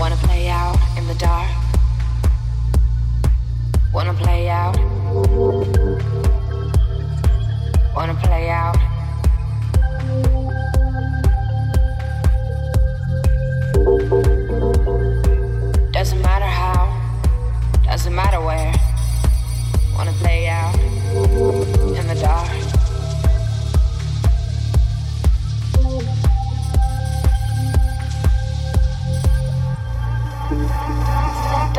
Wanna play out in the dark? Wanna play out? Wanna play out? Doesn't matter how, doesn't matter where. Wanna play out in the dark?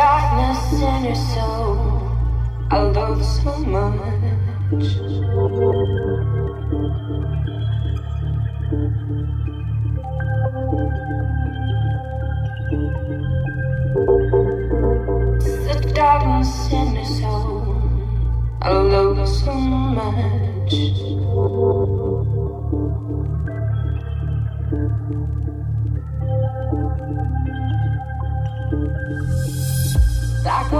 darkness in your soul. I love so much. The darkness in your soul. I love so much.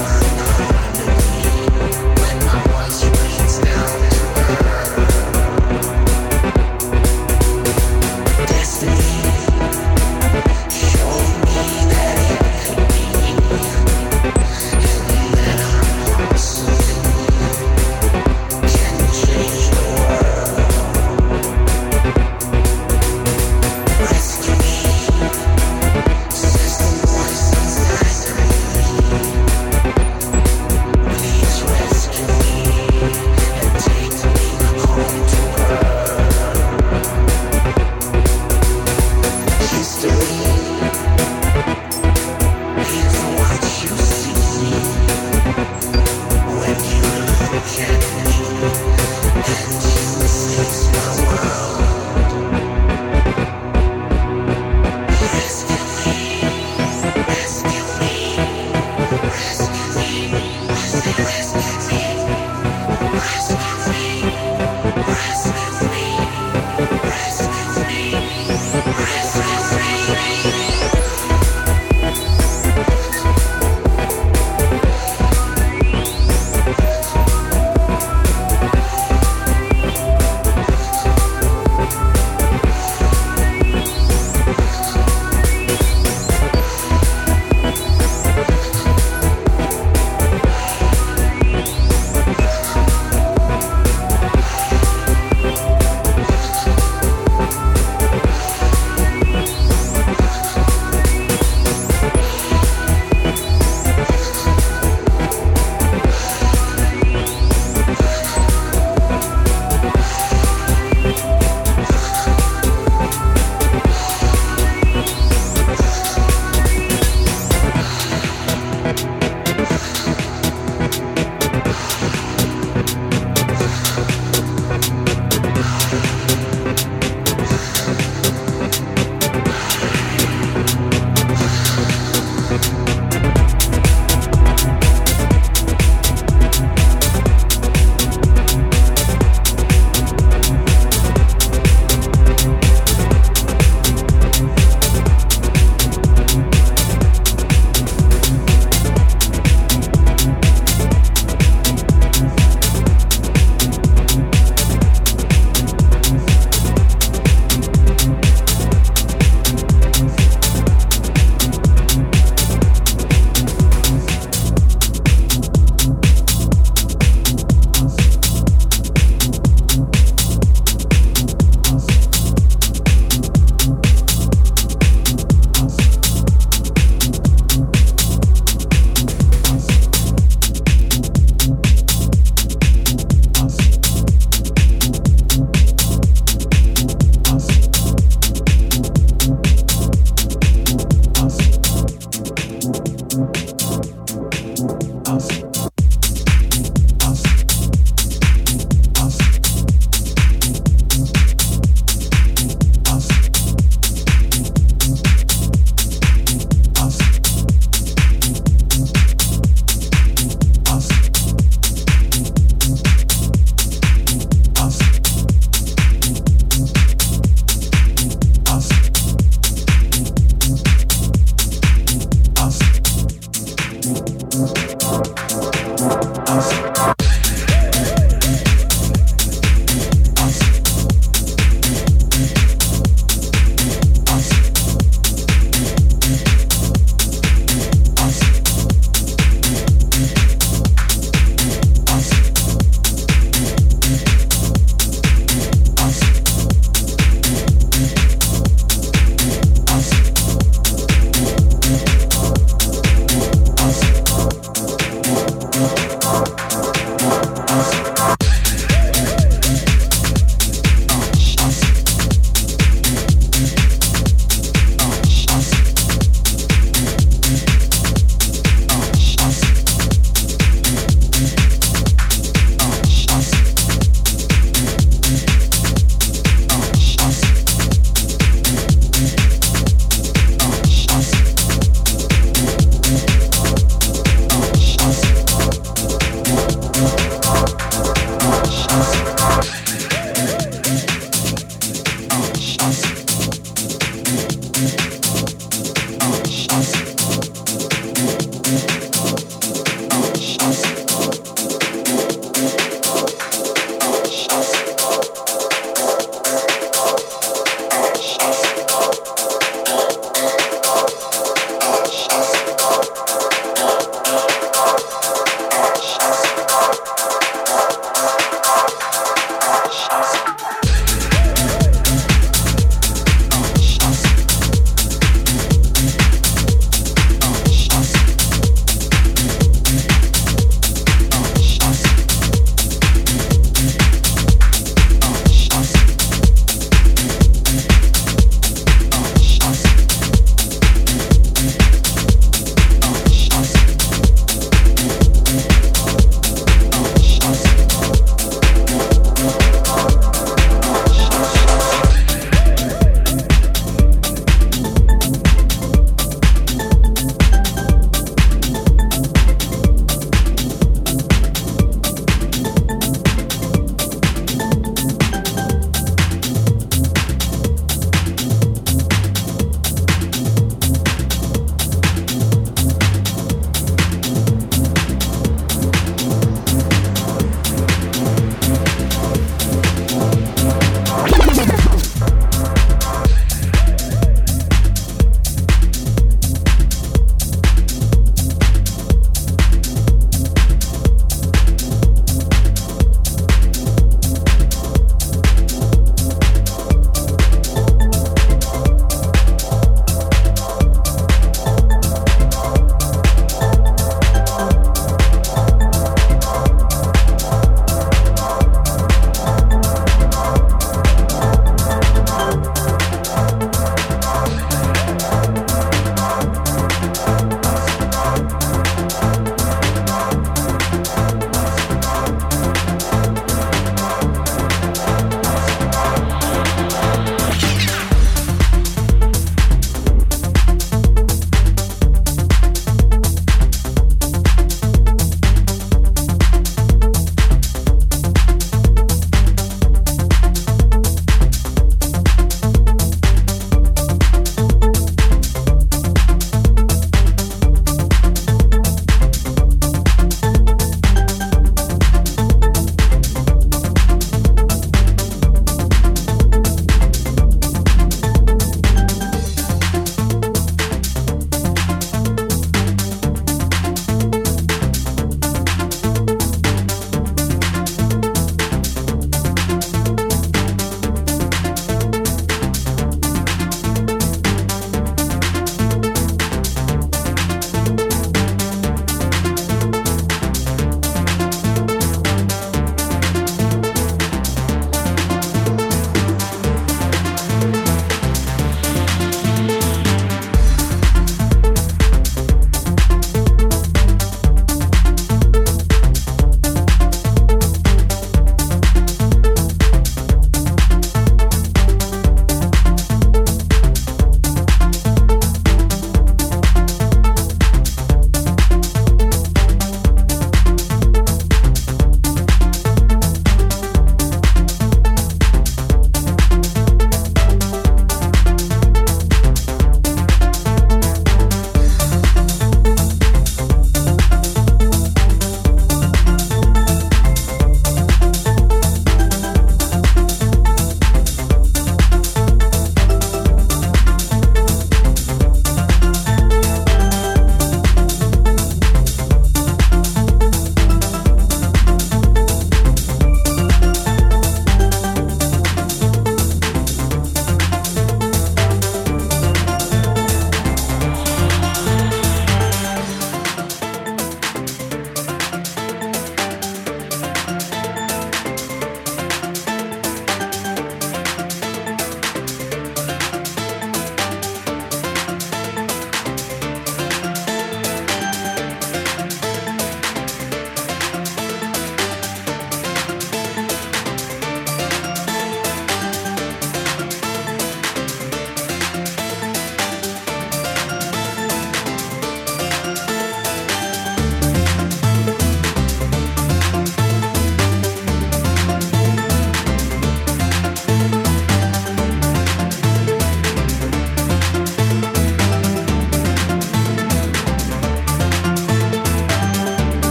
over.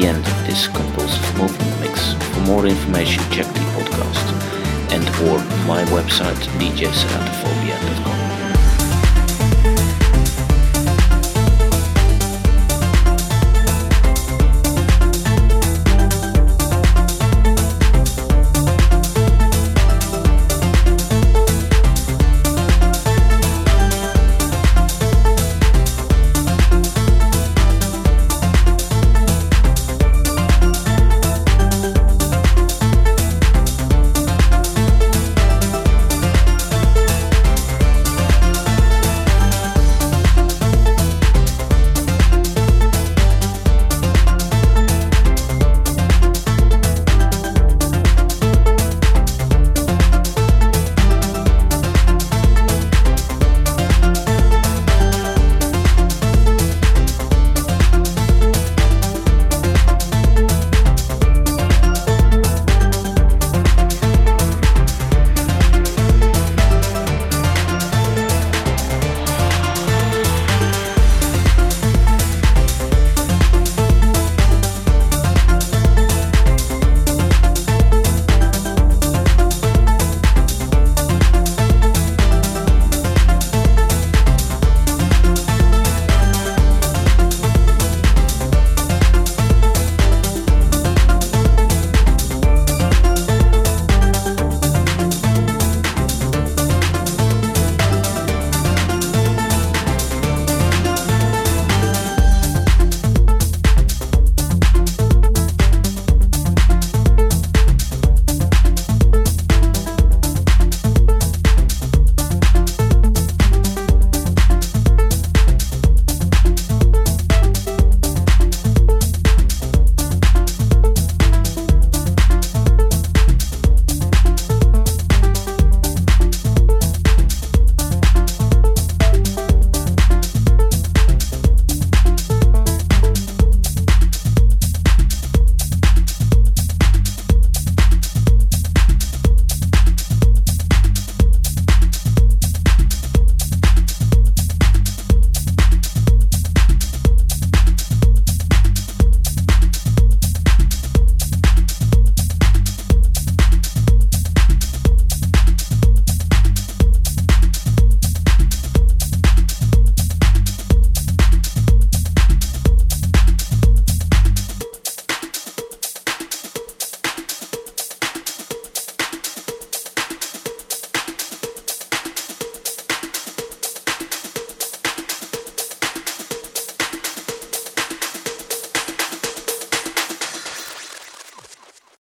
The end this compulsive movement mix. For more information check the podcast and or my website djseratophobia.com.